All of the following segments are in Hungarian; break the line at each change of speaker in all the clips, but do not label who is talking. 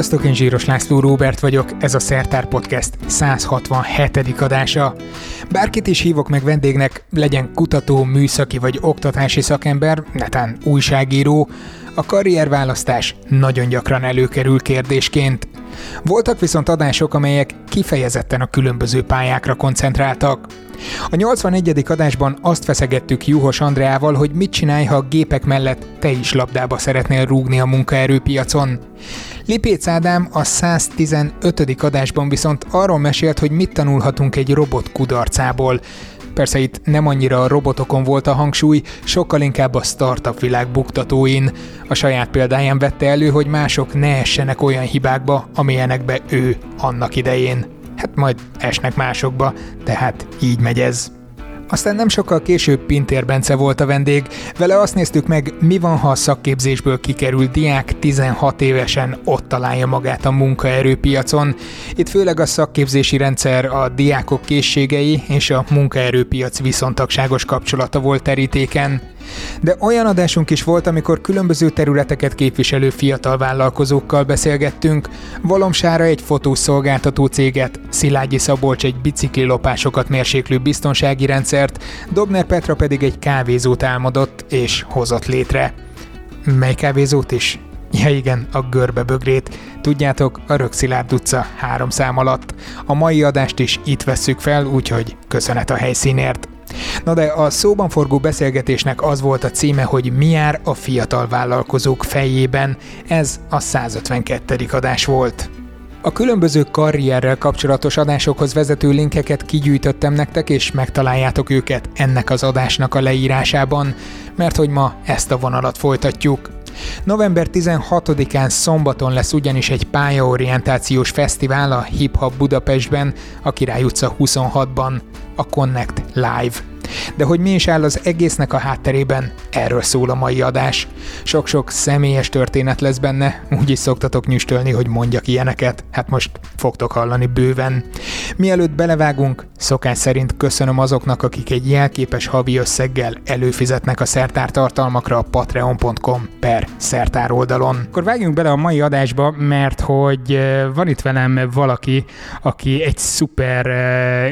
Sziasztok, én Zsíros László Róbert vagyok, ez a Szertár Podcast 167. adása. Bárkit is hívok meg vendégnek, legyen kutató, műszaki vagy oktatási szakember, netán újságíró, a karrierválasztás nagyon gyakran előkerül kérdésként. Voltak viszont adások, amelyek kifejezetten a különböző pályákra koncentráltak. A 81. adásban azt feszegettük Juhos Andreával, hogy mit csinálj, ha a gépek mellett te is labdába szeretnél rúgni a munkaerőpiacon. Lipéc Ádám a 115. adásban viszont arról mesélt, hogy mit tanulhatunk egy robot kudarcából. Persze itt nem annyira a robotokon volt a hangsúly, sokkal inkább a startup világ buktatóin. A saját példáján vette elő, hogy mások ne essenek olyan hibákba, amilyenekbe ő annak idején. Hát majd esnek másokba, tehát így megy ez. Aztán nem sokkal később Pintér Bence volt a vendég. Vele azt néztük meg, mi van, ha a szakképzésből kikerült diák 16 évesen ott találja magát a munkaerőpiacon. Itt főleg a szakképzési rendszer, a diákok készségei és a munkaerőpiac viszontagságos kapcsolata volt terítéken. De olyan adásunk is volt, amikor különböző területeket képviselő fiatal vállalkozókkal beszélgettünk. Valomsára egy fotószolgáltató céget, Szilágyi Szabolcs egy biciklilopásokat mérséklő biztonsági rendszert, Dobner Petra pedig egy kávézót álmodott és hozott létre. Mely kávézót is? Ja igen, a görbebögrét. Tudjátok, a Rökszilárd utca három szám alatt. A mai adást is itt vesszük fel, úgyhogy köszönet a helyszínért. Na de a szóban forgó beszélgetésnek az volt a címe, hogy mi jár a fiatal vállalkozók fejében. Ez a 152. adás volt. A különböző karrierrel kapcsolatos adásokhoz vezető linkeket kigyűjtöttem nektek, és megtaláljátok őket ennek az adásnak a leírásában, mert hogy ma ezt a vonalat folytatjuk. November 16-án szombaton lesz ugyanis egy pályaorientációs fesztivál a Hip Hop Budapestben, a Király utca 26-ban, a Connect Live. De hogy mi is áll az egésznek a hátterében, erről szól a mai adás. Sok-sok személyes történet lesz benne, úgy is szoktatok nyüstölni, hogy mondjak ilyeneket, hát most fogtok hallani bőven. Mielőtt belevágunk, szokás szerint köszönöm azoknak, akik egy jelképes havi összeggel előfizetnek a szertár tartalmakra a patreon.com per szertár oldalon. Akkor vágjunk bele a mai adásba, mert hogy eh, van itt velem valaki, aki egy szuper eh,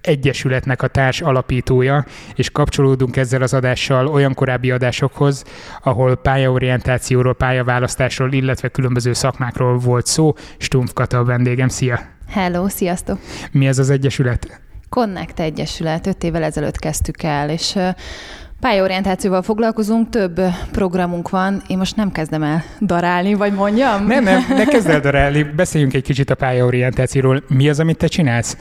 Egyesületnek a társ alapítója, és kapcsolódunk ezzel az adással olyan korábbi adásokhoz, ahol pályaorientációról, pályaválasztásról, illetve különböző szakmákról volt szó. Stumpf Kata a vendégem, szia!
Hello, sziasztok!
Mi ez az egyesület?
Connect Egyesület, öt évvel ezelőtt kezdtük el, és Pályaorientációval foglalkozunk, több programunk van. Én most nem kezdem el darálni, vagy mondjam?
Nem, nem, ne kezd el darálni. Beszéljünk egy kicsit a pályaorientációról. Mi az, amit te csinálsz?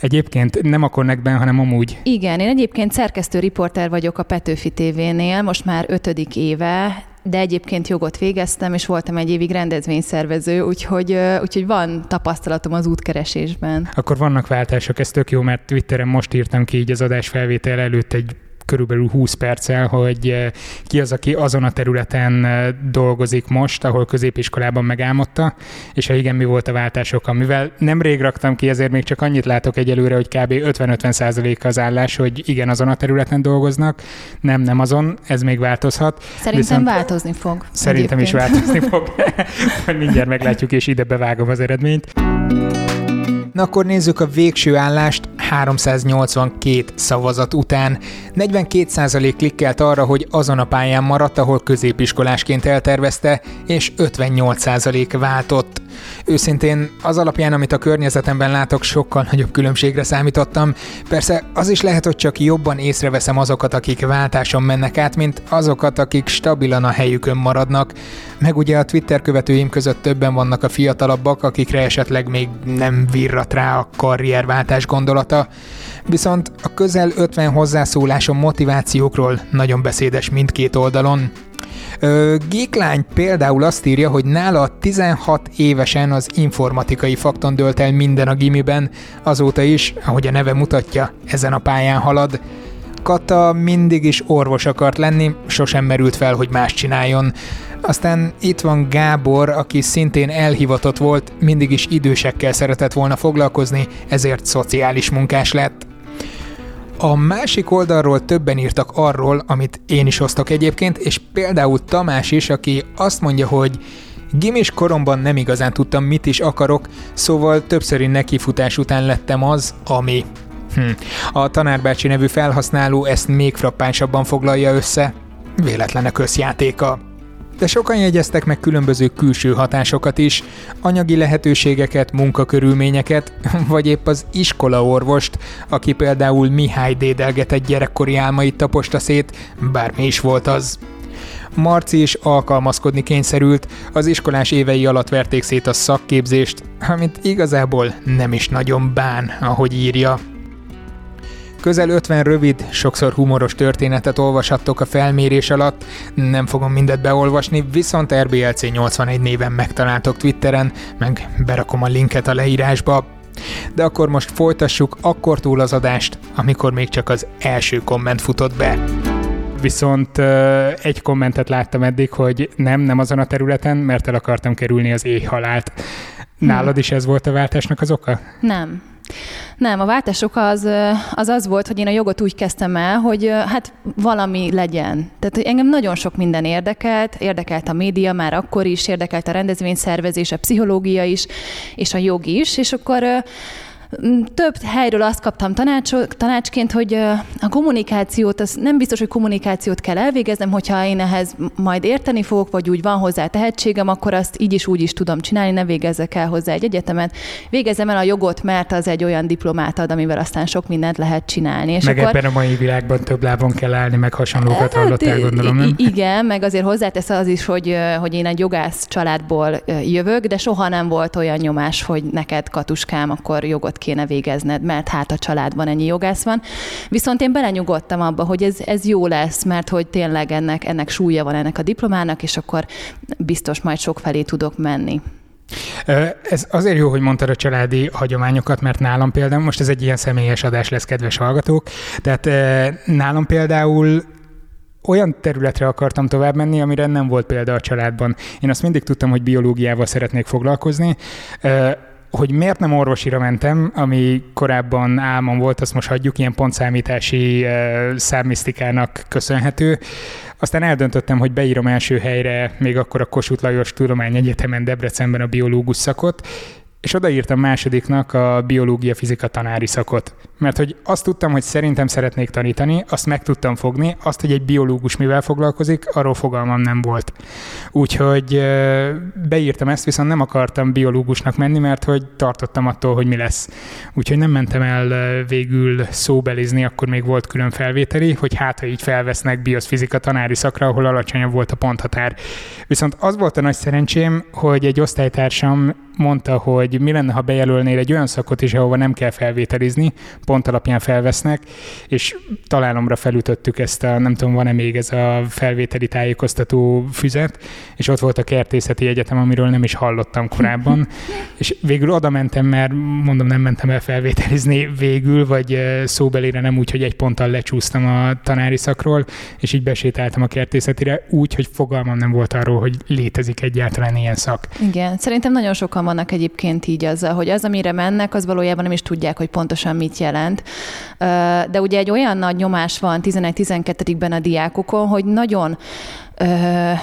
Egyébként nem a Connectben, hanem amúgy.
Igen, én egyébként szerkesztő riporter vagyok a Petőfi TV-nél, most már ötödik éve, de egyébként jogot végeztem, és voltam egy évig rendezvényszervező, úgyhogy, úgyhogy van tapasztalatom az útkeresésben.
Akkor vannak váltások, ez tök jó, mert Twitteren most írtam ki így az adás felvétel előtt egy körülbelül 20 perccel, hogy eh, ki az, aki azon a területen eh, dolgozik most, ahol középiskolában megálmodta, és ha igen, mi volt a váltások, amivel nemrég raktam ki, ezért még csak annyit látok egyelőre, hogy kb. 50-50 százalék az állás, hogy igen, azon a területen dolgoznak, nem, nem azon, ez még változhat.
Szerintem Viszont változni fog.
Szerintem egyébként. is változni fog. mindjárt meglátjuk, és ide bevágom az eredményt. Na akkor nézzük a végső állást 382 szavazat után. 42% klikkelt arra, hogy azon a pályán maradt, ahol középiskolásként eltervezte, és 58% váltott. Őszintén az alapján, amit a környezetemben látok, sokkal nagyobb különbségre számítottam. Persze az is lehet, hogy csak jobban észreveszem azokat, akik váltáson mennek át, mint azokat, akik stabilan a helyükön maradnak. Meg ugye a Twitter követőim között többen vannak a fiatalabbak, akikre esetleg még nem virrat rá a karrierváltás gondolata. Viszont a közel 50 hozzászólásom motivációkról nagyon beszédes mindkét oldalon. Géklány például azt írja, hogy nála 16 évesen az informatikai fakton dölt el minden a gimiben, azóta is, ahogy a neve mutatja, ezen a pályán halad. Kata mindig is orvos akart lenni, sosem merült fel, hogy más csináljon. Aztán itt van Gábor, aki szintén elhivatott volt, mindig is idősekkel szeretett volna foglalkozni, ezért szociális munkás lett. A másik oldalról többen írtak arról, amit én is osztok egyébként, és például Tamás is, aki azt mondja, hogy
Gimis koromban nem igazán tudtam, mit is akarok, szóval többszöri nekifutás után lettem az, ami. Hm. A tanárbácsi nevű felhasználó ezt még frappánsabban foglalja össze. Véletlenek összjátéka. De sokan jegyeztek meg különböző külső hatásokat is, anyagi lehetőségeket, munkakörülményeket, vagy épp az iskolaorvost, aki például Mihály dédelgetett gyerekkori álmait taposta szét, bármi is volt az. Marci is alkalmazkodni kényszerült, az iskolás évei alatt verték szét a szakképzést, amit igazából nem is nagyon bán, ahogy írja. Közel 50 rövid, sokszor humoros történetet olvashattok a felmérés alatt, nem fogom mindet beolvasni, viszont RBLC 81 néven megtaláltok Twitteren, meg berakom a linket a leírásba. De akkor most folytassuk akkor túl az adást, amikor még csak az első komment futott be
viszont egy kommentet láttam eddig, hogy nem, nem azon a területen, mert el akartam kerülni az éjhalált. Nálad is ez volt a váltásnak az oka?
Nem. Nem, a váltások az, az az volt, hogy én a jogot úgy kezdtem el, hogy hát valami legyen. Tehát engem nagyon sok minden érdekelt, érdekelt a média már akkor is, érdekelt a rendezvényszervezés, a pszichológia is, és a jog is, és akkor több helyről azt kaptam tanács, tanácsként, hogy a kommunikációt, az nem biztos, hogy kommunikációt kell elvégeznem, hogyha én ehhez majd érteni fogok, vagy úgy van hozzá tehetségem, akkor azt így is úgy is tudom csinálni, ne végezzek el hozzá egy egyetemet. Végezzem el a jogot, mert az egy olyan diplomát ad, amivel aztán sok mindent lehet csinálni.
És meg akkor... ebben a mai világban több lábon kell állni, meg hasonlókat hát, hallottál, gondolom, nem?
Igen, meg azért hozzátesz az is, hogy, hogy én egy jogász családból jövök, de soha nem volt olyan nyomás, hogy neked, Katuskám, akkor jogot kéne végezned, mert hát a családban ennyi jogász van. Viszont én belenyugodtam abba, hogy ez, ez jó lesz, mert hogy tényleg ennek, ennek súlya van ennek a diplomának, és akkor biztos majd sok felé tudok menni.
Ez azért jó, hogy mondtad a családi hagyományokat, mert nálam például, most ez egy ilyen személyes adás lesz, kedves hallgatók, tehát nálam például olyan területre akartam tovább menni, amire nem volt példa a családban. Én azt mindig tudtam, hogy biológiával szeretnék foglalkozni, hogy miért nem orvosira mentem, ami korábban álmom volt, azt most hagyjuk, ilyen pontszámítási számmisztikának köszönhető. Aztán eldöntöttem, hogy beírom első helyre még akkor a Kossuth Lajos Tudományegyetemen Debrecenben a biológus szakot, és odaírtam másodiknak a biológia-fizika tanári szakot. Mert hogy azt tudtam, hogy szerintem szeretnék tanítani, azt meg tudtam fogni, azt, hogy egy biológus mivel foglalkozik, arról fogalmam nem volt. Úgyhogy beírtam ezt, viszont nem akartam biológusnak menni, mert hogy tartottam attól, hogy mi lesz. Úgyhogy nem mentem el végül szóbelizni, akkor még volt külön felvételi, hogy hát, ha így felvesznek bioszfizika tanári szakra, ahol alacsonyabb volt a ponthatár. Viszont az volt a nagy szerencsém, hogy egy osztálytársam mondta, hogy mi lenne, ha bejelölnél egy olyan szakot is, ahova nem kell felvételizni, pont alapján felvesznek, és találomra felütöttük ezt a, nem tudom, van-e még ez a felvételi tájékoztató füzet, és ott volt a kertészeti egyetem, amiről nem is hallottam korábban, és végül oda mentem, mert mondom, nem mentem el felvételizni végül, vagy szóbelére nem úgy, hogy egy ponttal lecsúsztam a tanári szakról, és így besétáltam a kertészetire, úgy, hogy fogalmam nem volt arról, hogy létezik egyáltalán ilyen szak.
Igen, szerintem nagyon sokan vannak egyébként így azzal, hogy az, amire mennek, az valójában nem is tudják, hogy pontosan mit jelent. De ugye egy olyan nagy nyomás van 11-12-ben a diákokon, hogy nagyon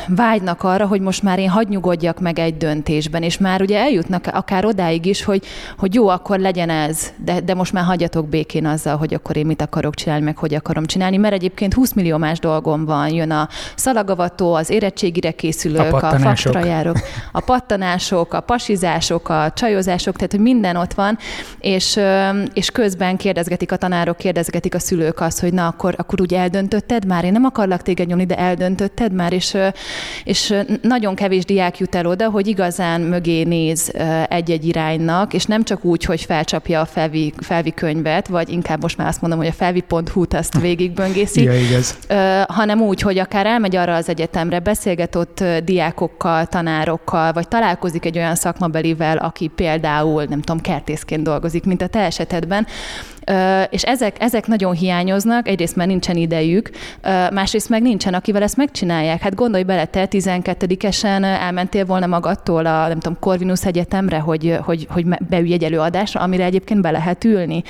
vágynak arra, hogy most már én hagy nyugodjak meg egy döntésben, és már ugye eljutnak akár odáig is, hogy, hogy jó, akkor legyen ez, de, de most már hagyjatok békén azzal, hogy akkor én mit akarok csinálni, meg hogy akarom csinálni, mert egyébként 20 millió más dolgom van, jön a szalagavató, az érettségire készülők, a, a faktrajárok, a pattanások, a pasizások, a csajozások, tehát hogy minden ott van, és, és közben kérdezgetik a tanárok, kérdezgetik a szülők azt, hogy na, akkor, akkor úgy eldöntötted? Már, én nem akarlak téged nyomni, de eldöntötted már, már, és, és nagyon kevés diák jut el oda, hogy igazán mögé néz egy-egy iránynak, és nem csak úgy, hogy felcsapja a felvi, felvi könyvet, vagy inkább most már azt mondom, hogy a felvi.hu-t azt végigböngészi,
ja, igaz.
hanem úgy, hogy akár elmegy arra az egyetemre, beszélget ott diákokkal, tanárokkal, vagy találkozik egy olyan szakmabelivel, aki például, nem tudom, kertészként dolgozik, mint a te esetedben, És ezek, ezek nagyon hiányoznak, egyrészt mert nincsen idejük, másrészt meg nincsen, akivel ezt megcsinálják. Hát gondolj bele, te 12-esen elmentél volna magadtól a, nem tudom, Corvinus Egyetemre, hogy, hogy, hogy beülj egy előadásra, amire egyébként be lehet ülni.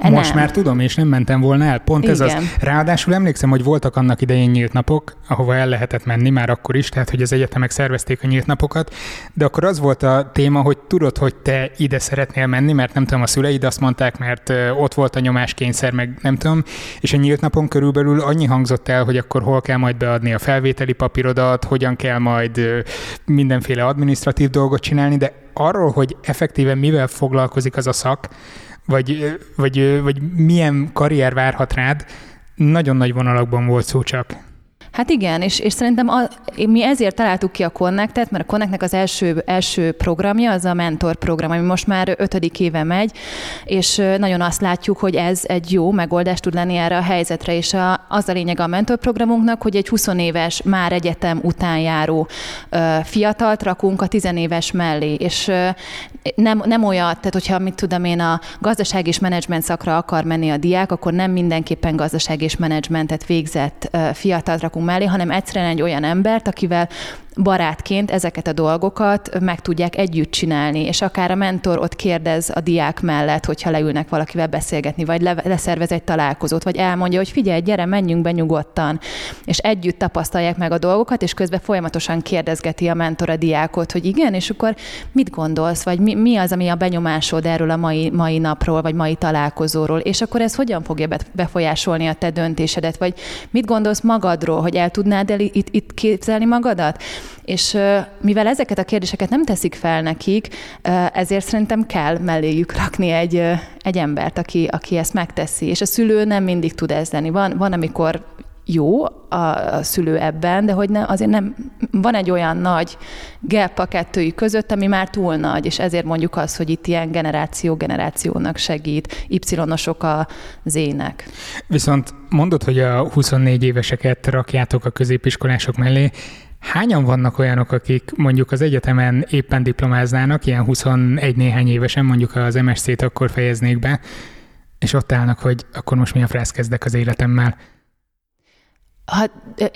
Most nem. már tudom, és nem mentem volna el. Pont Igen. ez az. Ráadásul emlékszem, hogy voltak annak idején nyílt napok, ahova el lehetett menni már akkor is, tehát hogy az egyetemek szervezték a nyílt napokat, de akkor az volt a téma, hogy tudod, hogy te ide szeretnél menni, mert nem tudom, a szüleid azt mondták, mert ott volt a nyomáskényszer, meg nem tudom, és a nyílt napon körülbelül annyi hangzott el, hogy akkor hol kell majd beadni a felvételi papírodat, hogyan kell majd mindenféle administratív dolgot csinálni, de arról, hogy effektíven mivel foglalkozik az a szak, vagy, vagy, vagy milyen karrier várhat rád, nagyon nagy vonalakban volt szó csak.
Hát igen, és, és szerintem a, mi ezért találtuk ki a Connectet, mert a Connectnek az első, első programja az a mentor program, ami most már ötödik éve megy, és nagyon azt látjuk, hogy ez egy jó megoldás tud lenni erre a helyzetre, és a, az a lényeg a mentor programunknak, hogy egy 20 éves, már egyetem után járó fiatalt rakunk a 10 éves mellé, és nem, nem olyat, tehát hogyha mit tudom én, a gazdaság és menedzsment szakra akar menni a diák, akkor nem mindenképpen gazdaság és menedzsmentet végzett fiatalt rakunk mellé, hanem egyszerűen egy olyan embert, akivel barátként ezeket a dolgokat meg tudják együtt csinálni, és akár a mentor ott kérdez a diák mellett, hogyha leülnek valakivel beszélgetni, vagy le, leszervez egy találkozót, vagy elmondja, hogy figyelj, gyere, menjünk be nyugodtan, és együtt tapasztalják meg a dolgokat, és közben folyamatosan kérdezgeti a mentor a diákot, hogy igen, és akkor mit gondolsz, vagy mi, mi az, ami a benyomásod erről a mai, mai napról, vagy mai találkozóról, és akkor ez hogyan fogja befolyásolni a te döntésedet, vagy mit gondolsz magadról, hogy el tudnád el itt, itt képzelni magadat? És mivel ezeket a kérdéseket nem teszik fel nekik, ezért szerintem kell melléjük rakni egy, egy embert, aki, aki ezt megteszi. És a szülő nem mindig tud ez lenni. Van, van amikor jó a, a szülő ebben, de hogy ne, azért nem, van egy olyan nagy gap a kettőjük között, ami már túl nagy, és ezért mondjuk azt, hogy itt ilyen generáció generációnak segít, Y-osok a zének.
Viszont mondod, hogy a 24 éveseket rakjátok a középiskolások mellé, Hányan vannak olyanok, akik mondjuk az egyetemen éppen diplomáznának, ilyen 21 néhány évesen, mondjuk az MSC-t akkor fejeznék be, és ott állnak, hogy akkor most mi a frász kezdek az életemmel.
Hát,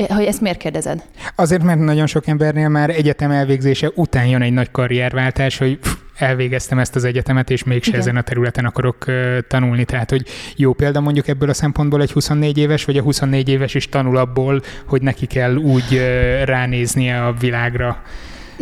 hogy ezt miért kérdezed?
Azért, mert nagyon sok embernél már egyetem elvégzése után jön egy nagy karrierváltás, hogy elvégeztem ezt az egyetemet, és mégse Igen. ezen a területen akarok tanulni. Tehát, hogy jó példa mondjuk ebből a szempontból egy 24 éves, vagy a 24 éves is tanul abból, hogy neki kell úgy ránéznie a világra,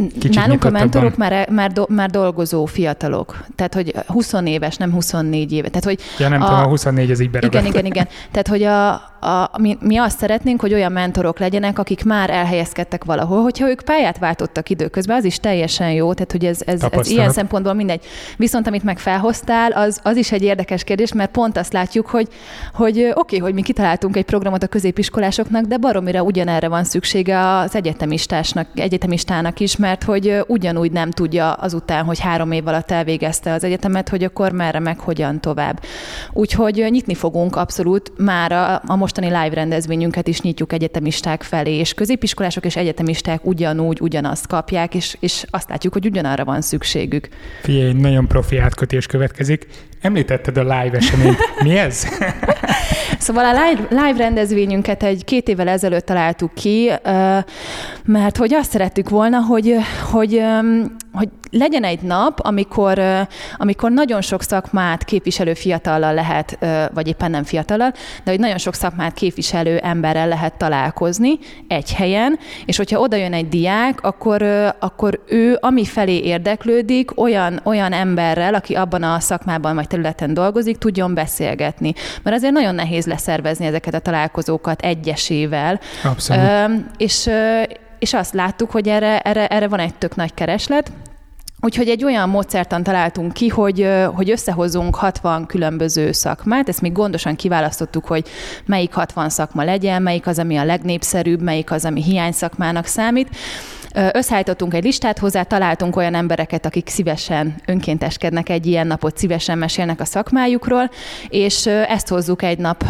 Kicsit Nálunk a mentorok már, már, do, már dolgozó fiatalok. Tehát, hogy 20 éves, nem 24 éve. Tehát, hogy
ja, nem a, tudom, a 24 ez így beragadt.
Igen, igen, igen. Tehát, hogy a, a, mi, mi azt szeretnénk, hogy olyan mentorok legyenek, akik már elhelyezkedtek valahol. Hogyha ők pályát váltottak időközben, az is teljesen jó, tehát hogy ez, ez, ez ilyen szempontból mindegy. Viszont amit meg felhoztál, az, az is egy érdekes kérdés, mert pont azt látjuk, hogy, hogy oké, okay, hogy mi kitaláltunk egy programot a középiskolásoknak, de baromira ugyanerre van szüksége az egyetemistásnak, egyetemistának is, mert hogy ugyanúgy nem tudja azután, hogy három év alatt elvégezte az egyetemet, hogy akkor merre meg hogyan tovább. Úgyhogy nyitni fogunk abszolút már a, a mostani live rendezvényünket is nyitjuk egyetemisták felé, és középiskolások és egyetemisták ugyanúgy ugyanazt kapják, és, és azt látjuk, hogy ugyanarra van szükségük.
Figyelj, nagyon profi átkötés következik. Említetted a live eseményt. Mi ez?
Szóval a live, live rendezvényünket egy két évvel ezelőtt találtuk ki, mert hogy azt szerettük volna, hogy, hogy, hogy legyen egy nap, amikor, amikor nagyon sok szakmát képviselő fiatallal lehet, vagy éppen nem fiatallal, de hogy nagyon sok szakmát képviselő emberrel lehet találkozni egy helyen, és hogyha oda jön egy diák, akkor, akkor ő ami felé érdeklődik, olyan, olyan emberrel, aki abban a szakmában vagy területen dolgozik, tudjon beszélgetni. Mert azért nagyon nehéz leszervezni ezeket a találkozókat egyesével.
Abszolút. Ö,
és, és azt láttuk, hogy erre, erre, erre van egy tök nagy kereslet, Úgyhogy egy olyan módszertan találtunk ki, hogy, hogy összehozunk 60 különböző szakmát, ezt még gondosan kiválasztottuk, hogy melyik 60 szakma legyen, melyik az, ami a legnépszerűbb, melyik az, ami hiány szakmának számít, Összeállítottunk egy listát hozzá, találtunk olyan embereket, akik szívesen önkénteskednek egy ilyen napot, szívesen mesélnek a szakmájukról, és ezt hozzuk egy nap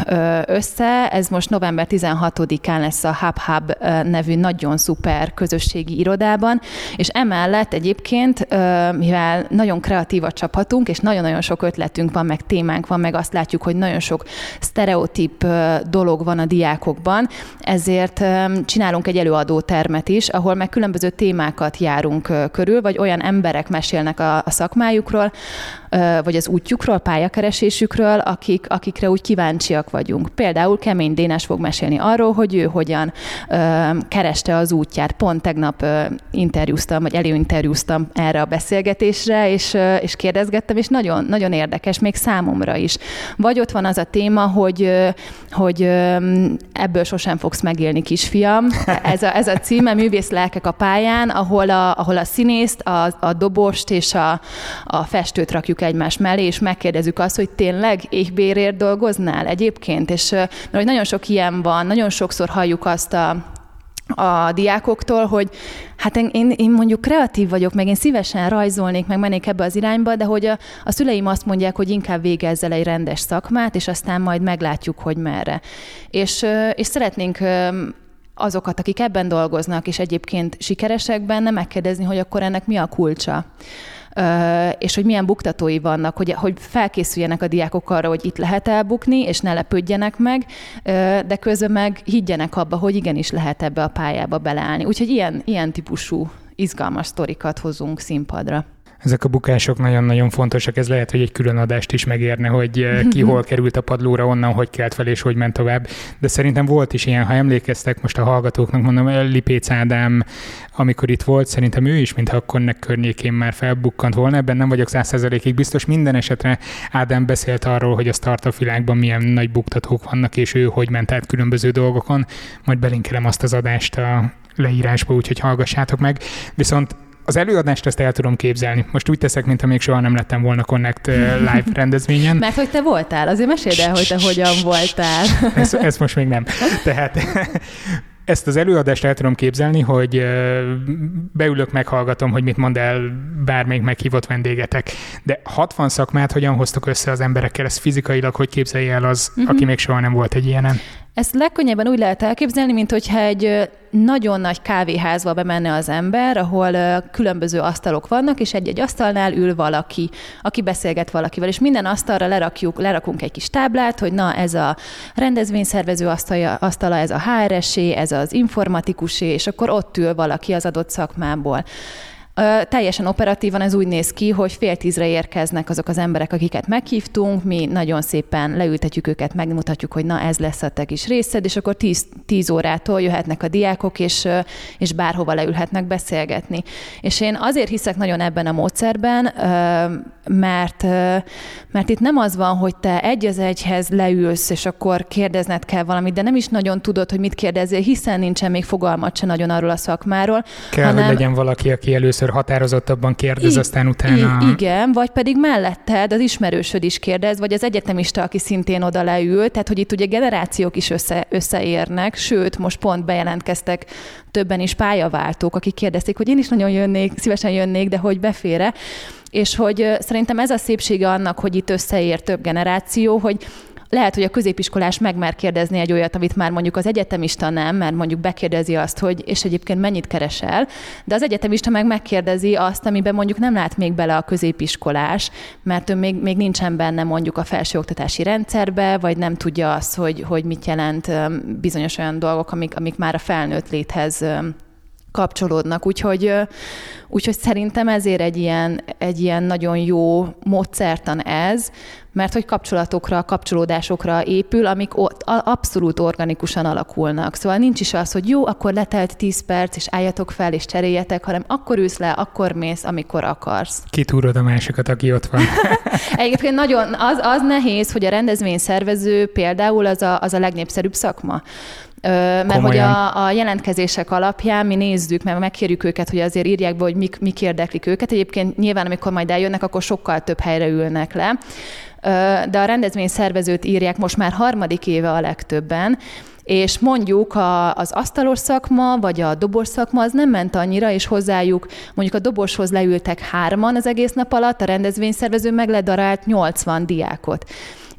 össze. Ez most november 16-án lesz a Hub Hub nevű nagyon szuper közösségi irodában, és emellett egyébként, mivel nagyon kreatív a csapatunk, és nagyon-nagyon sok ötletünk van, meg témánk van, meg azt látjuk, hogy nagyon sok sztereotíp dolog van a diákokban, ezért csinálunk egy előadótermet is, ahol meg különböző témákat járunk körül, vagy olyan emberek mesélnek a, a szakmájukról, vagy az útjukról, pályakeresésükről, akik, akikre úgy kíváncsiak vagyunk. Például Kemény Dénes fog mesélni arról, hogy ő hogyan kereste az útját. Pont tegnap interjúztam, vagy előinterjúztam erre a beszélgetésre, és, és kérdezgettem, és nagyon, nagyon érdekes, még számomra is. Vagy ott van az a téma, hogy, hogy ebből sosem fogsz megélni, kisfiam. Ez a, ez a címe, Művész lelkek a pályán, ahol a, ahol a színészt, a, a dobost és a, a festőt rakjuk egymás mellé, és megkérdezzük azt, hogy tényleg éhbérért dolgoznál egyébként, és mert nagyon sok ilyen van, nagyon sokszor halljuk azt a, a diákoktól, hogy hát én, én mondjuk kreatív vagyok, meg én szívesen rajzolnék, meg mennék ebbe az irányba, de hogy a, a szüleim azt mondják, hogy inkább végezzel egy rendes szakmát, és aztán majd meglátjuk, hogy merre. És, és szeretnénk azokat, akik ebben dolgoznak, és egyébként sikeresek benne, megkérdezni, hogy akkor ennek mi a kulcsa és hogy milyen buktatói vannak, hogy, hogy felkészüljenek a diákok arra, hogy itt lehet elbukni, és ne lepődjenek meg, de közben meg higgyenek abba, hogy igenis lehet ebbe a pályába beleállni. Úgyhogy ilyen, ilyen típusú izgalmas sztorikat hozunk színpadra
ezek a bukások nagyon-nagyon fontosak, ez lehet, hogy egy külön adást is megérne, hogy eh, ki hol került a padlóra, onnan hogy kelt fel és hogy ment tovább. De szerintem volt is ilyen, ha emlékeztek, most a hallgatóknak mondom, Lipéc Ádám, amikor itt volt, szerintem ő is, mintha akkor nek környékén már felbukkant volna, ebben nem vagyok százszerzalékig biztos. Minden esetre Ádám beszélt arról, hogy a startup világban milyen nagy buktatók vannak, és ő hogy ment át különböző dolgokon. Majd belinkelem azt az adást a leírásba, úgyhogy hallgassátok meg. Viszont az előadást ezt el tudom képzelni. Most úgy teszek, mintha még soha nem lettem volna Connect live rendezvényen.
Mert hogy te voltál, azért meséld el, hogy te hogyan voltál.
ezt, ezt most még nem. Tehát ezt az előadást el tudom képzelni, hogy beülök, meghallgatom, hogy mit mond el bármelyik meghívott vendégetek. De 60 szakmát hogyan hoztok össze az emberekkel? Ez fizikailag hogy képzelje el az, uh-huh. aki még soha nem volt egy ilyenen?
Ezt legkönnyebben úgy lehet elképzelni, mint hogyha egy nagyon nagy kávéházba bemenne az ember, ahol különböző asztalok vannak, és egy-egy asztalnál ül valaki, aki beszélget valakivel, és minden asztalra lerakjuk, lerakunk egy kis táblát, hogy na, ez a rendezvényszervező asztalja, asztala, ez a HRS-é, ez az informatikusé, és akkor ott ül valaki az adott szakmából. Teljesen operatívan ez úgy néz ki, hogy fél tízre érkeznek azok az emberek, akiket meghívtunk, mi nagyon szépen leültetjük őket, megmutatjuk, hogy na ez lesz a te kis részed, és akkor 10, 10 órától jöhetnek a diákok, és, és bárhova leülhetnek beszélgetni. És én azért hiszek nagyon ebben a módszerben, mert, mert itt nem az van, hogy te egy az egyhez leülsz, és akkor kérdezned kell valamit, de nem is nagyon tudod, hogy mit kérdezzél, hiszen nincsen még fogalmat se nagyon arról a szakmáról.
Kell, hanem... hogy legyen valaki, aki először határozottabban kérdez, I- aztán utána...
I- igen, vagy pedig melletted az ismerősöd is kérdez, vagy az egyetemista, aki szintén oda leül, tehát hogy itt ugye generációk is össze, összeérnek, sőt, most pont bejelentkeztek többen is pályaváltók, akik kérdezték, hogy én is nagyon jönnék, szívesen jönnék, de hogy befére. És hogy szerintem ez a szépsége annak, hogy itt összeér több generáció, hogy lehet, hogy a középiskolás megmer kérdezni egy olyat, amit már mondjuk az egyetemista nem, mert mondjuk bekérdezi azt, hogy és egyébként mennyit keresel, de az egyetemista meg megkérdezi azt, amiben mondjuk nem lát még bele a középiskolás, mert ő még, még nincsen benne mondjuk a felsőoktatási rendszerbe, vagy nem tudja azt, hogy, hogy mit jelent bizonyos olyan dolgok, amik, amik már a felnőtt léthez kapcsolódnak. Úgyhogy, úgyhogy szerintem ezért egy ilyen, egy ilyen nagyon jó módszertan ez, mert hogy kapcsolatokra, kapcsolódásokra épül, amik ott abszolút organikusan alakulnak. Szóval nincs is az, hogy jó, akkor letelt 10 perc, és álljatok fel, és cseréljetek, hanem akkor ülsz le, akkor mész, amikor akarsz.
Kitúrod a másikat, aki ott van.
Egyébként nagyon, az, az nehéz, hogy a rendezvény szervező például az a, az a legnépszerűbb szakma. Mert Komolyan. hogy a, a jelentkezések alapján mi nézzük, mert megkérjük őket, hogy azért írják be, hogy mik, mik érdeklik őket. Egyébként nyilván, amikor majd eljönnek, akkor sokkal több helyre ülnek le. De a rendezvény szervezőt írják most már harmadik éve a legtöbben, És mondjuk a, az asztalos szakma, vagy a dobos szakma az nem ment annyira, és hozzájuk mondjuk a doboshoz leültek hárman az egész nap alatt, a rendezvényszervező meg ledarált 80 diákot.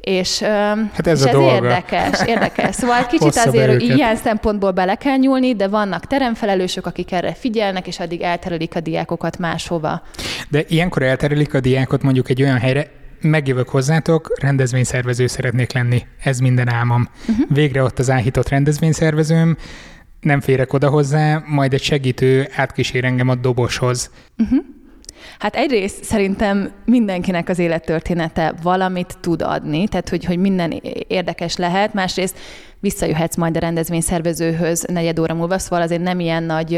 És, hát ez, és ez érdekes, érdekes. Szóval kicsit azért ilyen szempontból bele kell nyúlni, de vannak teremfelelősök, akik erre figyelnek, és addig elterelik a diákokat máshova.
De ilyenkor elterelik a diákot mondjuk egy olyan helyre, megjövök hozzátok, rendezvényszervező szeretnék lenni. Ez minden álmom. Uh-huh. Végre ott az áhított rendezvényszervezőm, nem férek oda hozzá, majd egy segítő átkísér engem a doboshoz. Uh-huh.
Hát egyrészt szerintem mindenkinek az élettörténete valamit tud adni, tehát hogy, hogy minden érdekes lehet, másrészt visszajöhetsz majd a rendezvényszervezőhöz negyed óra múlva, szóval azért nem ilyen nagy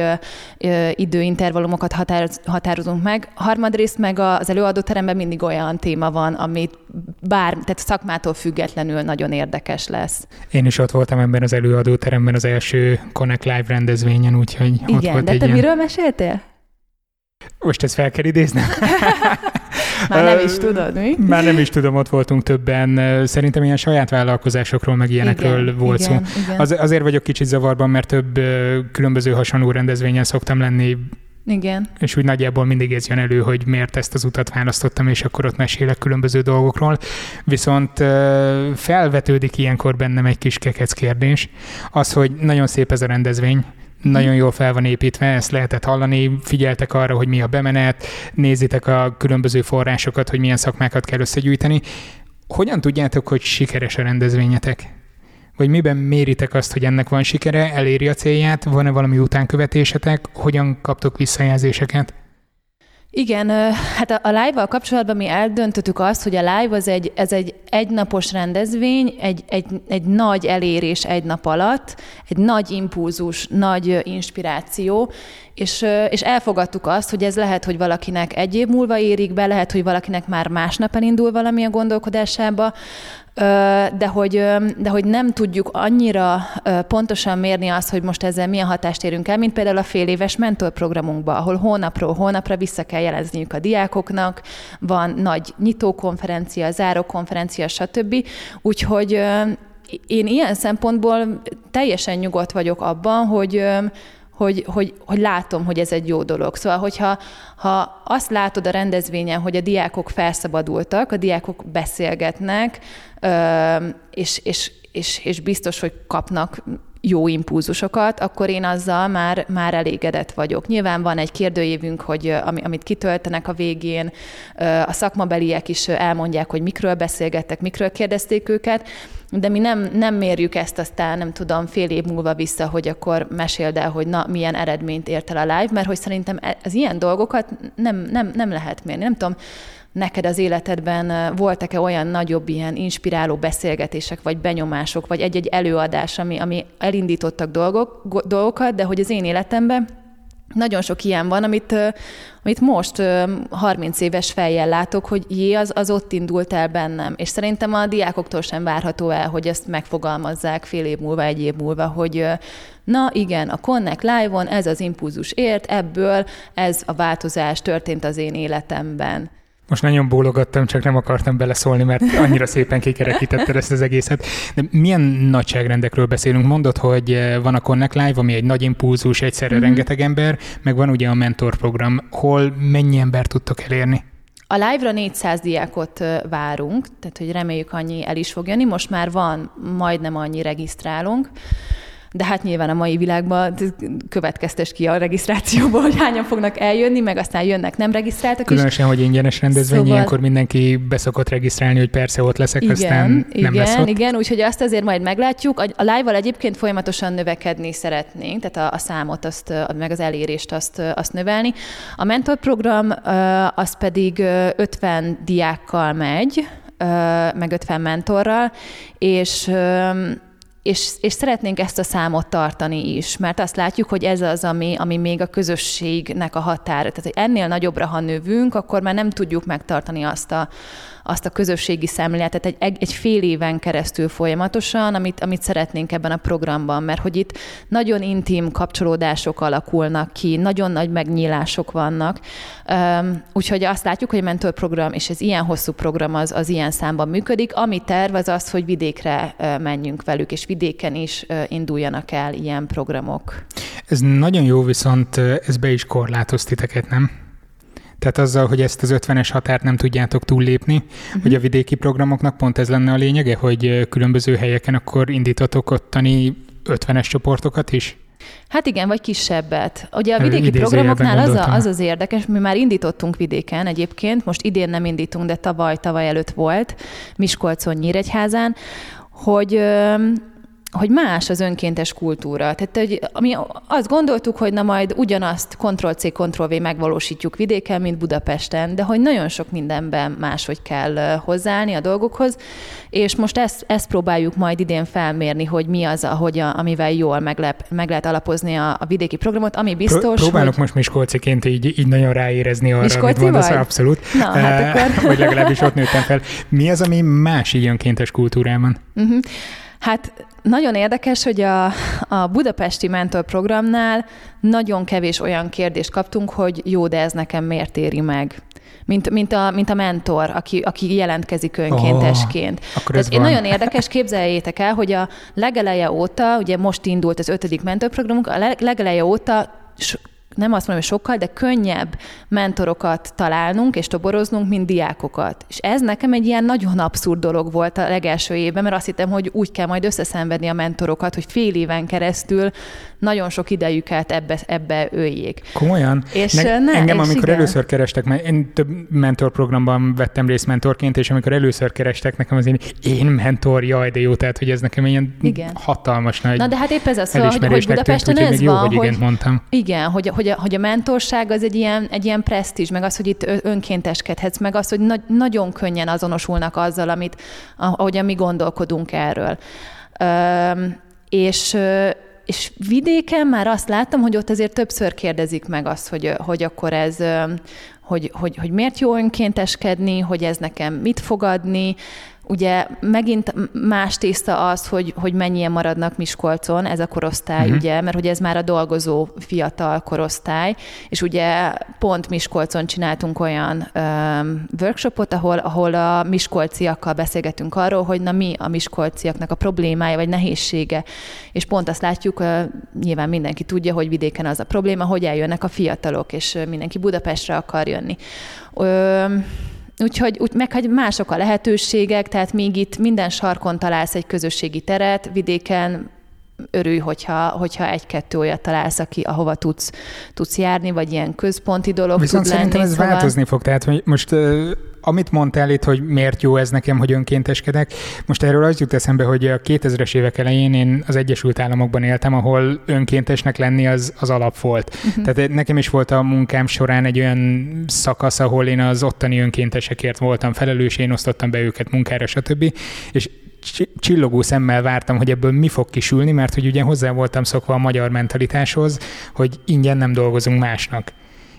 ö, időintervallumokat határoz, határozunk meg. Harmadrészt meg az előadóteremben mindig olyan téma van, amit bár, tehát szakmától függetlenül nagyon érdekes lesz.
Én is ott voltam ebben az előadóteremben az első Connect Live rendezvényen, úgyhogy
Igen,
ott volt
de te ilyen... miről meséltél?
Most ezt fel kell idéznem?
Már nem is tudod, mi?
Már nem is tudom, ott voltunk többen. Szerintem ilyen saját vállalkozásokról, meg ilyenekről igen, volt igen, szó. Igen. Az, azért vagyok kicsit zavarban, mert több különböző hasonló rendezvényen szoktam lenni,
igen.
És úgy nagyjából mindig ez jön elő, hogy miért ezt az utat választottam, és akkor ott mesélek különböző dolgokról. Viszont felvetődik ilyenkor bennem egy kis kekec kérdés. Az, hogy nagyon szép ez a rendezvény, nagyon jól fel van építve, ezt lehetett hallani, figyeltek arra, hogy mi a bemenet, nézitek a különböző forrásokat, hogy milyen szakmákat kell összegyűjteni. Hogyan tudjátok, hogy sikeres a rendezvényetek? Vagy miben méritek azt, hogy ennek van sikere, eléri a célját, van-e valami utánkövetésetek, hogyan kaptok visszajelzéseket?
Igen, hát a, live-val kapcsolatban mi eldöntöttük azt, hogy a live az egy, ez egy egynapos rendezvény, egy, egy, egy nagy elérés egy nap alatt, egy nagy impulzus, nagy inspiráció, és, és elfogadtuk azt, hogy ez lehet, hogy valakinek egy év múlva érik be, lehet, hogy valakinek már másnap elindul valami a gondolkodásába, de hogy, de hogy nem tudjuk annyira pontosan mérni azt, hogy most ezzel milyen hatást érünk el, mint például a fél éves mentorprogramunkban, ahol hónapról hónapra vissza kell jelezniük a diákoknak, van nagy nyitókonferencia, zárókonferencia, stb. Úgyhogy én ilyen szempontból teljesen nyugodt vagyok abban, hogy hogy, hogy, hogy látom, hogy ez egy jó dolog. Szóval, hogyha ha azt látod a rendezvényen, hogy a diákok felszabadultak, a diákok beszélgetnek, és, és, és, és biztos, hogy kapnak jó impulzusokat, akkor én azzal már, már elégedett vagyok. Nyilván van egy kérdőjévünk, hogy amit kitöltenek a végén, a szakmabeliek is elmondják, hogy mikről beszélgettek, mikről kérdezték őket, de mi nem, nem mérjük ezt aztán, nem tudom, fél év múlva vissza, hogy akkor meséld el, hogy na, milyen eredményt ért el a live, mert hogy szerintem e, az ilyen dolgokat nem, nem, nem lehet mérni. Nem tudom, neked az életedben voltak-e olyan nagyobb ilyen inspiráló beszélgetések, vagy benyomások, vagy egy-egy előadás, ami, ami elindítottak dolgok, dolgokat, de hogy az én életemben nagyon sok ilyen van, amit, amit most 30 éves fejjel látok, hogy jé, az, az ott indult el bennem. És szerintem a diákoktól sem várható el, hogy ezt megfogalmazzák fél év múlva, egy év múlva, hogy na igen, a Connect Live-on ez az impulzus ért, ebből ez a változás történt az én életemben.
Most nagyon bólogattam, csak nem akartam beleszólni, mert annyira szépen kikerekítetted ezt az egészet. De milyen nagyságrendekről beszélünk? Mondod, hogy eh, van a Connect Live, ami egy nagy impulzus, egyszerre mm-hmm. rengeteg ember, meg van ugye a mentor program. Hol mennyi ember tudtok elérni?
A live-ra 400 diákot várunk, tehát hogy reméljük annyi el is fog jönni. Most már van majdnem annyi regisztrálunk de hát nyilván a mai világban következtes ki a regisztrációból, hogy hányan fognak eljönni, meg aztán jönnek, nem regisztráltak
Különösen, is. hogy ingyenes rendezvény, szóval... ilyenkor mindenki beszokott regisztrálni, hogy persze ott leszek, igen, aztán nem
igen,
lesz ott.
Igen, úgyhogy azt azért majd meglátjuk. A live-val egyébként folyamatosan növekedni szeretnénk, tehát a, a számot, azt, meg az elérést azt, azt növelni. A mentorprogram az pedig 50 diákkal megy, meg 50 mentorral, és és, és szeretnénk ezt a számot tartani is, mert azt látjuk, hogy ez az, ami, ami még a közösségnek a határa. Tehát, hogy ennél nagyobbra, ha növünk, akkor már nem tudjuk megtartani azt a, azt a közösségi szemléletet egy, egy fél éven keresztül folyamatosan, amit, amit szeretnénk ebben a programban, mert hogy itt nagyon intim kapcsolódások alakulnak ki, nagyon nagy megnyílások vannak, úgyhogy azt látjuk, hogy a mentorprogram, és ez ilyen hosszú program az, az ilyen számban működik. Ami terv az az, hogy vidékre menjünk velük, és vidéken is induljanak el ilyen programok.
Ez nagyon jó, viszont ez be is korlátoz titeket, nem? Tehát azzal, hogy ezt az 50-es határt nem tudjátok túllépni, uh-huh. hogy a vidéki programoknak pont ez lenne a lényege, hogy különböző helyeken akkor indítatok ottani 50-es csoportokat is?
Hát igen, vagy kisebbet. Ugye a vidéki programoknál az, a, az az érdekes, mi már indítottunk vidéken egyébként, most idén nem indítunk, de tavaly, tavaly előtt volt Miskolcon, Nyíregyházán, hogy hogy más az önkéntes kultúra. Tehát, hogy mi azt gondoltuk, hogy na majd ugyanazt Ctrl-C, Ctrl-V megvalósítjuk vidéken, mint Budapesten, de hogy nagyon sok mindenben máshogy kell hozzáállni a dolgokhoz, és most ezt, ezt próbáljuk majd idén felmérni, hogy mi az, ahogy a, amivel jól meg, lehet, meg lehet alapozni a, a vidéki programot, ami biztos,
Próbálok hogy... most Miskolciként így, így nagyon ráérezni arra,
Miskolci amit mondasz,
vagy? abszolút.
Na, hát akkor...
vagy legalábbis ott nőttem fel. Mi az, ami más így önkéntes kultúrában?
Uh-huh. Hát nagyon érdekes, hogy a, a budapesti mentorprogramnál nagyon kevés olyan kérdést kaptunk, hogy jó, de ez nekem miért éri meg mint, mint, a, mint a mentor, aki, aki jelentkezik önkéntesként. Oh, akkor ez nagyon érdekes, képzeljétek el, hogy a legeleje óta, ugye most indult az ötödik mentorprogramunk, a legeleje óta nem azt mondom, hogy sokkal, de könnyebb mentorokat találnunk és toboroznunk, mint diákokat. És ez nekem egy ilyen nagyon abszurd dolog volt a legelső évben, mert azt hittem, hogy úgy kell majd összeszenvedni a mentorokat, hogy fél éven keresztül nagyon sok idejüket ebbe, ebbe öljék.
Komolyan? És ne, ne, engem, és amikor igen. először kerestek, mert én több mentorprogramban vettem részt mentorként, és amikor először kerestek nekem az én, én mentor, jaj, de jó, tehát hogy ez nekem ilyen igen. hatalmas nagy
Na de hát épp ez az, hogy, hogy Budapesten
tűnt, ez
van,
jó, hogy, hogy mondtam.
Igen, hogy, hogy, a, hogy a mentorság az egy ilyen, egy ilyen presztízs, meg az, hogy itt önkénteskedhetsz, meg az, hogy na- nagyon könnyen azonosulnak azzal, amit, ahogyan mi gondolkodunk erről. Ö, és és vidéken már azt láttam, hogy ott azért többször kérdezik meg azt, hogy, hogy akkor ez, hogy, hogy, hogy miért jó önkénteskedni, hogy ez nekem mit fogadni, Ugye megint más tészta az, hogy, hogy mennyien maradnak Miskolcon, ez a korosztály, uh-huh. ugye, mert hogy ez már a dolgozó fiatal korosztály, és ugye pont Miskolcon csináltunk olyan um, workshopot, ahol, ahol a miskolciakkal beszélgetünk arról, hogy na mi a miskolciaknak a problémája, vagy nehézsége, és pont azt látjuk, uh, nyilván mindenki tudja, hogy vidéken az a probléma, hogy eljönnek a fiatalok, és mindenki Budapestre akar jönni. Um, Úgyhogy úgy, meg hogy mások a lehetőségek, tehát még itt minden sarkon találsz egy közösségi teret, vidéken örülj, hogyha, hogyha egy-kettő olyat találsz, aki, ahova tudsz, tudsz járni, vagy ilyen központi dolog
Viszont
tud
szerintem
lenni,
ez szóval... változni fog, tehát hogy most amit mondtál itt, hogy miért jó ez nekem, hogy önkénteskedek, most erről az jut eszembe, hogy a 2000-es évek elején én az Egyesült Államokban éltem, ahol önkéntesnek lenni az, az alap volt. Uh-huh. Tehát nekem is volt a munkám során egy olyan szakasz, ahol én az ottani önkéntesekért voltam felelős, én osztottam be őket munkára, stb. És csillogó szemmel vártam, hogy ebből mi fog kisülni, mert hogy ugye hozzá voltam szokva a magyar mentalitáshoz, hogy ingyen nem dolgozunk másnak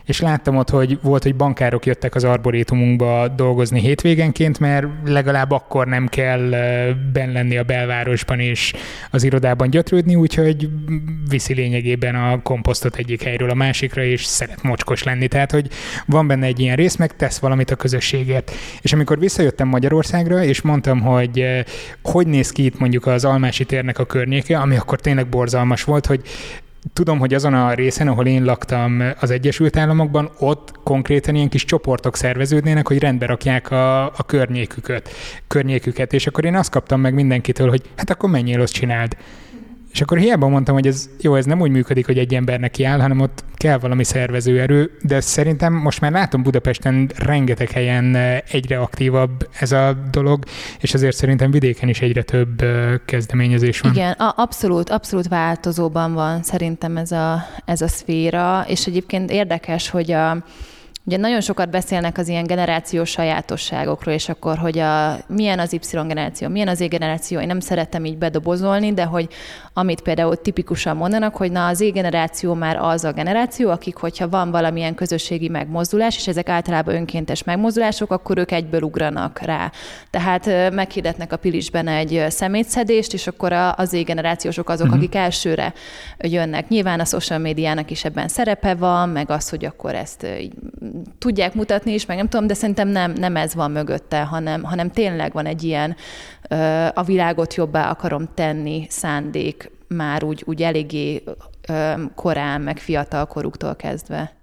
és láttam ott, hogy volt, hogy bankárok jöttek az arborétumunkba dolgozni hétvégenként, mert legalább akkor nem kell ben lenni a belvárosban és az irodában gyötrődni, úgyhogy viszi lényegében a komposztot egyik helyről a másikra, és szeret mocskos lenni. Tehát, hogy van benne egy ilyen rész, meg tesz valamit a közösségért. És amikor visszajöttem Magyarországra, és mondtam, hogy hogy néz ki itt mondjuk az Almási térnek a környéke, ami akkor tényleg borzalmas volt, hogy tudom, hogy azon a részen, ahol én laktam az Egyesült Államokban, ott konkrétan ilyen kis csoportok szerveződnének, hogy rendbe rakják a, a környéküket, környéküket, és akkor én azt kaptam meg mindenkitől, hogy hát akkor menjél, azt csináld. És akkor hiába mondtam, hogy ez jó, ez nem úgy működik, hogy egy embernek kiáll, hanem ott kell valami szervezőerő, de szerintem most már látom Budapesten rengeteg helyen eh, egyre aktívabb ez a dolog, és azért szerintem vidéken is egyre több eh, kezdeményezés van.
Igen, a, abszolút, abszolút változóban van szerintem ez a, ez a szféra, és egyébként érdekes, hogy a, Ugye nagyon sokat beszélnek az ilyen generációs sajátosságokról, és akkor, hogy a, milyen az Y generáció, milyen az E generáció. Én nem szeretem így bedobozolni, de hogy amit például tipikusan mondanak, hogy na az E generáció már az a generáció, akik, hogyha van valamilyen közösségi megmozdulás, és ezek általában önkéntes megmozdulások, akkor ők egyből ugranak rá. Tehát meghirdetnek a Pilisben egy szemétszedést, és akkor az E generációsok azok, uh-huh. akik elsőre jönnek. Nyilván a social médiának is ebben szerepe van, meg az, hogy akkor ezt így tudják mutatni is, meg nem tudom, de szerintem nem, nem ez van mögötte, hanem, hanem tényleg van egy ilyen a világot jobbá akarom tenni szándék már úgy, úgy eléggé korán, meg fiatal koruktól kezdve.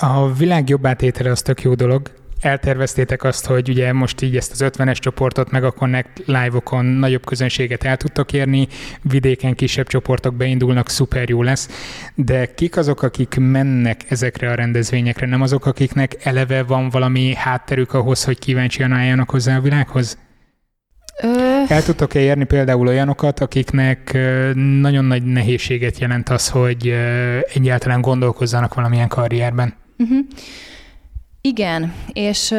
A világ jobbá tétele az tök jó dolog, elterveztétek azt, hogy ugye most így ezt az 50-es csoportot meg a Connect live-okon nagyobb közönséget el tudtok érni, vidéken kisebb csoportok beindulnak, szuper jó lesz, de kik azok, akik mennek ezekre a rendezvényekre, nem azok, akiknek eleve van valami hátterük ahhoz, hogy kíváncsian álljanak hozzá a világhoz? Ö... El tudtok-e érni például olyanokat, akiknek nagyon nagy nehézséget jelent az, hogy egyáltalán gondolkozzanak valamilyen karrierben? Uh-huh.
Igen, és,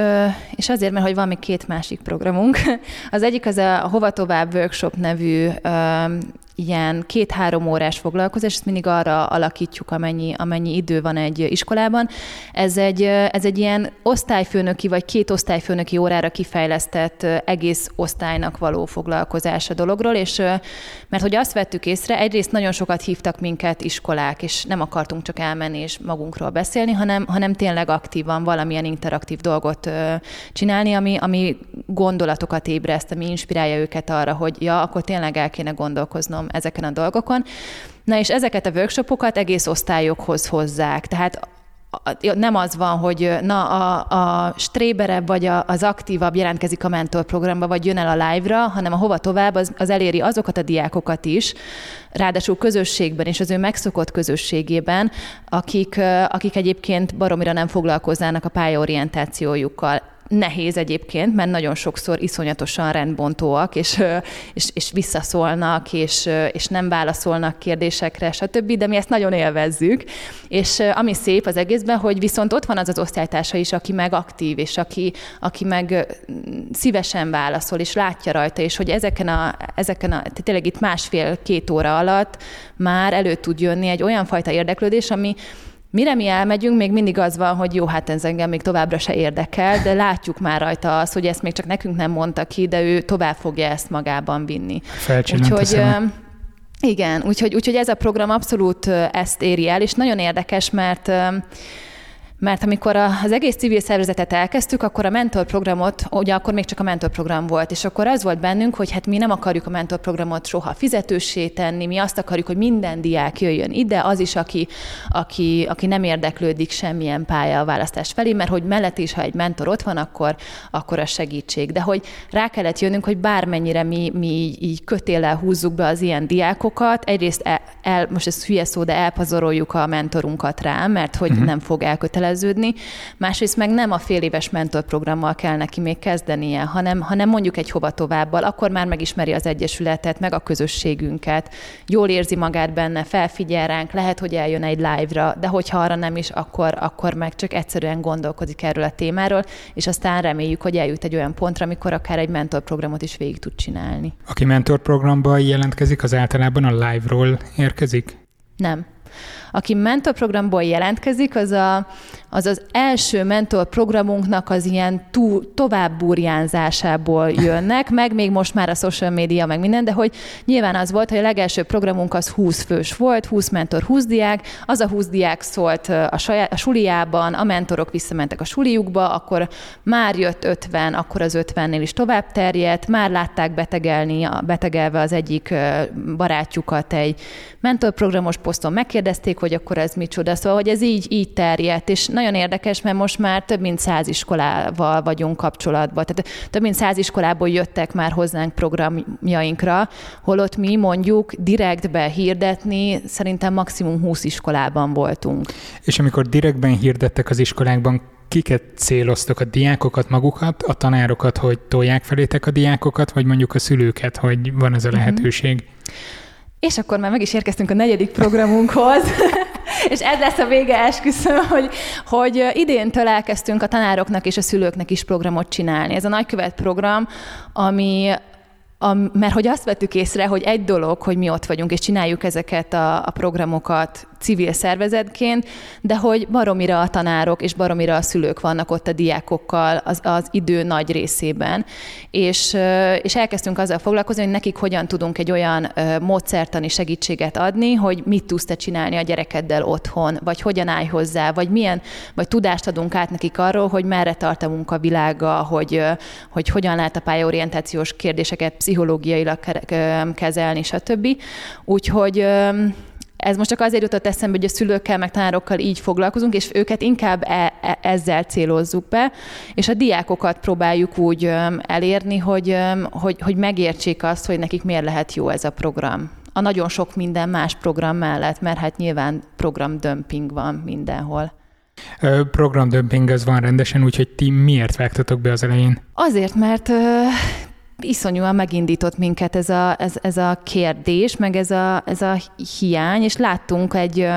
és azért, mert hogy van még két másik programunk. Az egyik az a Hova Tovább Workshop nevű ilyen két-három órás foglalkozás, ezt mindig arra alakítjuk, amennyi, amennyi idő van egy iskolában. Ez egy, ez egy ilyen osztályfőnöki vagy két osztályfőnöki órára kifejlesztett egész osztálynak való foglalkozás a dologról, és mert hogy azt vettük észre, egyrészt nagyon sokat hívtak minket iskolák, és nem akartunk csak elmenni és magunkról beszélni, hanem, hanem tényleg aktívan valamilyen interaktív dolgot csinálni, ami, ami gondolatokat ébreszt, ami inspirálja őket arra, hogy ja, akkor tényleg el kéne gondolkoznom ezeken a dolgokon. Na és ezeket a workshopokat egész osztályokhoz hozzák. Tehát nem az van, hogy na a, a stréberebb vagy a, az aktívabb jelentkezik a mentorprogramba, vagy jön el a live-ra, hanem a hova tovább, az, az eléri azokat a diákokat is, ráadásul közösségben és az ő megszokott közösségében, akik, akik egyébként baromira nem foglalkoznának a pályaorientációjukkal nehéz egyébként, mert nagyon sokszor iszonyatosan rendbontóak, és, és, és visszaszólnak, és, és nem válaszolnak kérdésekre, stb., de mi ezt nagyon élvezzük. És ami szép az egészben, hogy viszont ott van az az osztálytársa is, aki meg aktív, és aki, aki meg szívesen válaszol, és látja rajta, és hogy ezeken a, ezeken a tényleg itt másfél-két óra alatt már elő tud jönni egy olyan fajta érdeklődés, ami, Mire mi elmegyünk, még mindig az van, hogy jó, hát ez engem még továbbra se érdekel, de látjuk már rajta azt, hogy ezt még csak nekünk nem mondta ki, de ő tovább fogja ezt magában vinni.
Úgyhogy,
igen, úgyhogy, úgyhogy ez a program abszolút ezt éri el, és nagyon érdekes, mert mert amikor az egész civil szervezetet elkezdtük, akkor a mentorprogramot, ugye akkor még csak a mentorprogram volt, és akkor az volt bennünk, hogy hát mi nem akarjuk a mentorprogramot soha fizetőssé tenni, mi azt akarjuk, hogy minden diák jöjjön ide, az is, aki, aki, aki nem érdeklődik semmilyen pálya a választás felé, mert hogy mellett is, ha egy mentor ott van, akkor, akkor a segítség. De hogy rá kellett jönnünk, hogy bármennyire mi, mi így, így kötéllel húzzuk be az ilyen diákokat, egyrészt el, el most ez hülye szó, de elpazaroljuk a mentorunkat rá, mert hogy uh-huh. nem fog elkötelezni köteleződni, másrészt meg nem a fél éves mentorprogrammal kell neki még kezdenie, hanem, hanem mondjuk egy hova továbbal, akkor már megismeri az Egyesületet, meg a közösségünket, jól érzi magát benne, felfigyel ránk, lehet, hogy eljön egy live-ra, de hogyha arra nem is, akkor, akkor meg csak egyszerűen gondolkozik erről a témáról, és aztán reméljük, hogy eljut egy olyan pontra, amikor akár egy mentorprogramot is végig tud csinálni.
Aki mentorprogramban jelentkezik, az általában a live-ról érkezik?
Nem. Aki mentorprogramból jelentkezik, az a, az, az első mentorprogramunknak az ilyen túl, tovább burjánzásából jönnek, meg még most már a social media, meg minden, de hogy nyilván az volt, hogy a legelső programunk az 20 fős volt, 20 mentor, 20 diák, az a 20 diák szólt a, saját, a suliában, a mentorok visszamentek a suliukba, akkor már jött 50, akkor az 50-nél is tovább terjedt, már látták betegelni, betegelve az egyik barátjukat egy mentorprogramos poszton megkérdezték, hogy akkor ez micsoda. Szóval, hogy ez így, így terjedt, és nagyon érdekes, mert most már több mint száz iskolával vagyunk kapcsolatban. Tehát több mint száz iskolából jöttek már hozzánk programjainkra, holott mi mondjuk direktbe hirdetni, szerintem maximum 20 iskolában voltunk.
És amikor direktben hirdettek az iskolákban, kiket céloztok, a diákokat magukat, a tanárokat, hogy tolják felétek a diákokat, vagy mondjuk a szülőket, hogy van ez a mhm. lehetőség? Mm-hmm.
És akkor már meg is érkeztünk a negyedik programunkhoz. és ez lesz a vége, esküszöm, hogy, hogy idéntől elkezdtünk a tanároknak és a szülőknek is programot csinálni. Ez a nagykövet program, ami a, mert hogy azt vettük észre, hogy egy dolog, hogy mi ott vagyunk, és csináljuk ezeket a, a programokat civil szervezetként, de hogy baromira a tanárok és baromira a szülők vannak ott a diákokkal az, az idő nagy részében. És, és elkezdtünk azzal foglalkozni, hogy nekik hogyan tudunk egy olyan módszertani segítséget adni, hogy mit tudsz te csinálni a gyerekeddel otthon, vagy hogyan állj hozzá, vagy milyen, vagy tudást adunk át nekik arról, hogy merre tart a munkavilága, hogy, hogy hogyan lehet a pályaorientációs kérdéseket pszichológiailag kezelni, stb. Úgyhogy ez most csak azért jutott eszembe, hogy a szülőkkel, meg tanárokkal így foglalkozunk, és őket inkább e- e- ezzel célozzuk be, és a diákokat próbáljuk úgy elérni, hogy, hogy, hogy megértsék azt, hogy nekik miért lehet jó ez a program. A nagyon sok minden más program mellett, mert hát nyilván programdömping van mindenhol.
Programdömping az van rendesen, úgyhogy ti miért vágtatok be az elején?
Azért, mert iszonyúan megindított minket ez a, ez, ez a kérdés, meg ez a, ez a hiány, és láttunk egy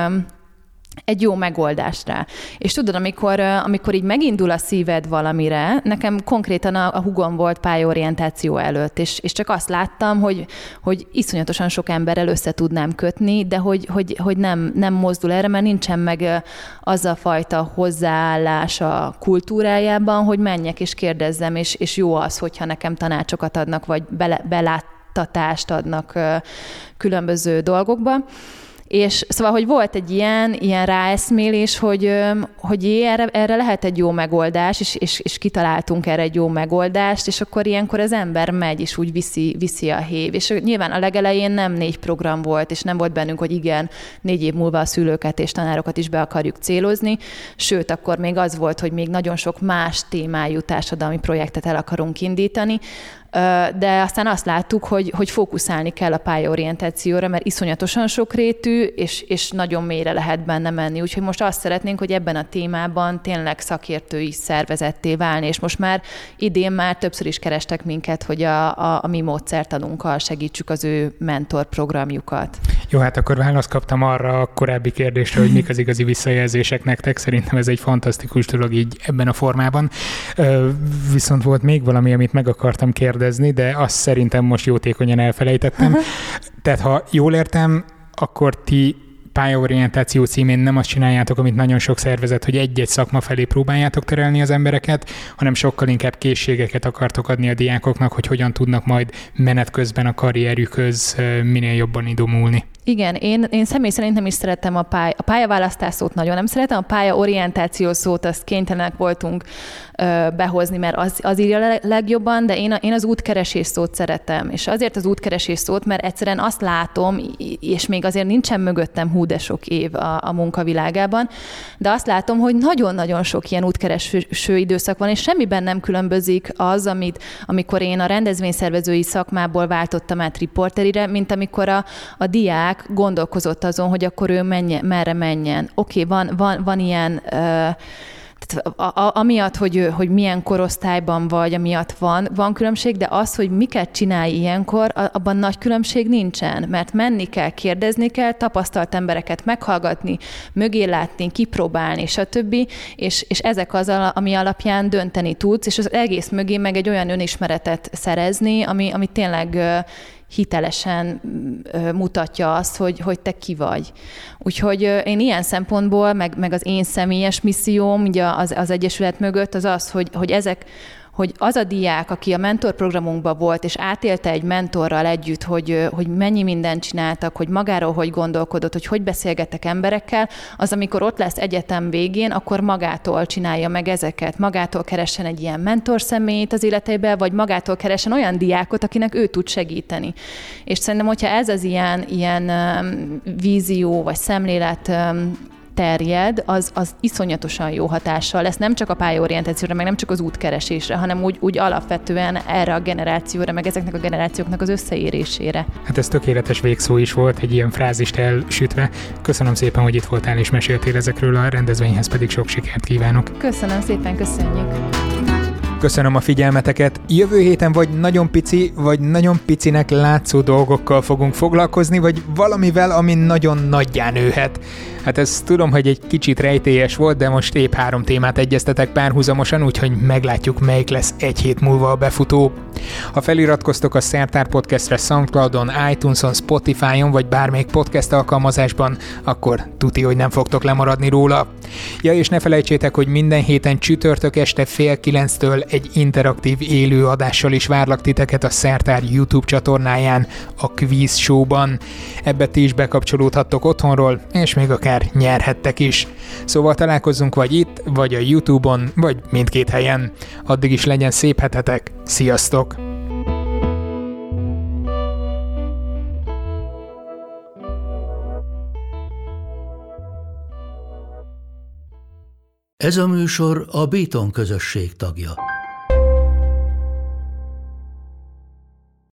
egy jó megoldás rá. És tudod, amikor, amikor így megindul a szíved valamire, nekem konkrétan a, a hugom volt pályaorientáció előtt, és, és csak azt láttam, hogy, hogy iszonyatosan sok emberrel össze tudnám kötni, de hogy, hogy, hogy nem, nem mozdul erre, mert nincsen meg az a fajta hozzáállás a kultúrájában, hogy menjek és kérdezzem, és, és jó az, hogyha nekem tanácsokat adnak, vagy bele, beláttatást adnak különböző dolgokba. És szóval, hogy volt egy ilyen, ilyen ráeszmélés, hogy, hogy jé, erre, erre lehet egy jó megoldás, és, és, és kitaláltunk erre egy jó megoldást, és akkor ilyenkor az ember megy, és úgy viszi, viszi a hév. És nyilván a legelején nem négy program volt, és nem volt bennünk, hogy igen, négy év múlva a szülőket és tanárokat is be akarjuk célozni, sőt, akkor még az volt, hogy még nagyon sok más témájú társadalmi projektet el akarunk indítani, de aztán azt láttuk, hogy, hogy fókuszálni kell a pályaorientációra, mert iszonyatosan sokrétű, és, és nagyon mélyre lehet benne menni. Úgyhogy most azt szeretnénk, hogy ebben a témában tényleg szakértői szervezetté válni, és most már idén már többször is kerestek minket, hogy a, a, a mi módszertanunkkal segítsük az ő mentor programjukat.
Jó, hát akkor választ kaptam arra a korábbi kérdésre, hogy mik az igazi visszajelzések nektek. Szerintem ez egy fantasztikus dolog így ebben a formában. Viszont volt még valami, amit meg akartam kérdezni, kérdezni, de azt szerintem most jótékonyan elfelejtettem. Tehát ha jól értem, akkor ti pályaorientáció címén nem azt csináljátok, amit nagyon sok szervezet, hogy egy-egy szakma felé próbáljátok terelni az embereket, hanem sokkal inkább készségeket akartok adni a diákoknak, hogy hogyan tudnak majd menet közben a karrierükhöz minél jobban idomulni.
Igen, én, én személy szerint nem is szeretem a, pály, a pályaválasztás szót nagyon nem szeretem, a pályaorientáció szót azt kénytelenek voltunk ö, behozni, mert az, az írja legjobban, de én, én az útkeresés szót szeretem. És azért az útkeresés szót, mert egyszerűen azt látom, és még azért nincsen mögöttem hú de sok év a, a munkavilágában, de azt látom, hogy nagyon-nagyon sok ilyen útkereső időszak van, és semmiben nem különbözik az, amit, amikor én a rendezvényszervezői szakmából váltottam át riporterire, mint amikor a, a diák gondolkozott azon, hogy akkor ő menje, merre menjen. Oké, okay, van, van, van ilyen tehát a, a, amiatt, hogy, hogy milyen korosztályban vagy, amiatt van, van különbség, de az, hogy miket csinálj ilyenkor, abban nagy különbség nincsen, mert menni kell, kérdezni kell, tapasztalt embereket meghallgatni, mögé látni, kipróbálni, stb. És, és ezek az, ami alapján dönteni tudsz, és az egész mögé meg egy olyan önismeretet szerezni, ami, ami tényleg hitelesen mutatja azt, hogy, hogy te ki vagy. Úgyhogy én ilyen szempontból, meg, meg az én személyes misszióm ugye az, az Egyesület mögött az az, hogy, hogy ezek hogy az a diák, aki a mentorprogramunkban volt, és átélte egy mentorral együtt, hogy, hogy mennyi mindent csináltak, hogy magáról hogy gondolkodott, hogy hogy beszélgettek emberekkel, az amikor ott lesz egyetem végén, akkor magától csinálja meg ezeket, magától keressen egy ilyen mentor személyt az életében, vagy magától keressen olyan diákot, akinek ő tud segíteni. És szerintem, hogyha ez az ilyen, ilyen vízió vagy szemlélet terjed, az, az iszonyatosan jó hatással lesz, nem csak a pályaorientációra, meg nem csak az útkeresésre, hanem úgy, úgy alapvetően erre a generációra, meg ezeknek a generációknak az összeérésére.
Hát ez tökéletes végszó is volt, egy ilyen frázist elsütve. Köszönöm szépen, hogy itt voltál és meséltél ezekről a rendezvényhez, pedig sok sikert kívánok.
Köszönöm szépen, köszönjük.
Köszönöm a figyelmeteket. Jövő héten vagy nagyon pici, vagy nagyon picinek látszó dolgokkal fogunk foglalkozni, vagy valamivel, ami nagyon nagyján nőhet.
Hát ez tudom, hogy egy kicsit rejtélyes volt, de most épp három témát egyeztetek párhuzamosan, úgyhogy meglátjuk, melyik lesz egy hét múlva a befutó. Ha feliratkoztok a Szertár Podcastre Soundcloudon, iTunes-on, Spotify-on vagy bármelyik podcast alkalmazásban, akkor tuti, hogy nem fogtok lemaradni róla. Ja, és ne felejtsétek, hogy minden héten csütörtök este fél kilenctől egy interaktív élő adással is várlak titeket a Szertár YouTube csatornáján, a Quiz Show-ban. Ebbe ti is bekapcsolódhattok otthonról, és még akár nyerhettek is. Szóval találkozzunk vagy itt, vagy a YouTube-on, vagy mindkét helyen. Addig is legyen szép hetetek. Sziasztok!
Ez a műsor a Béton közösség tagja.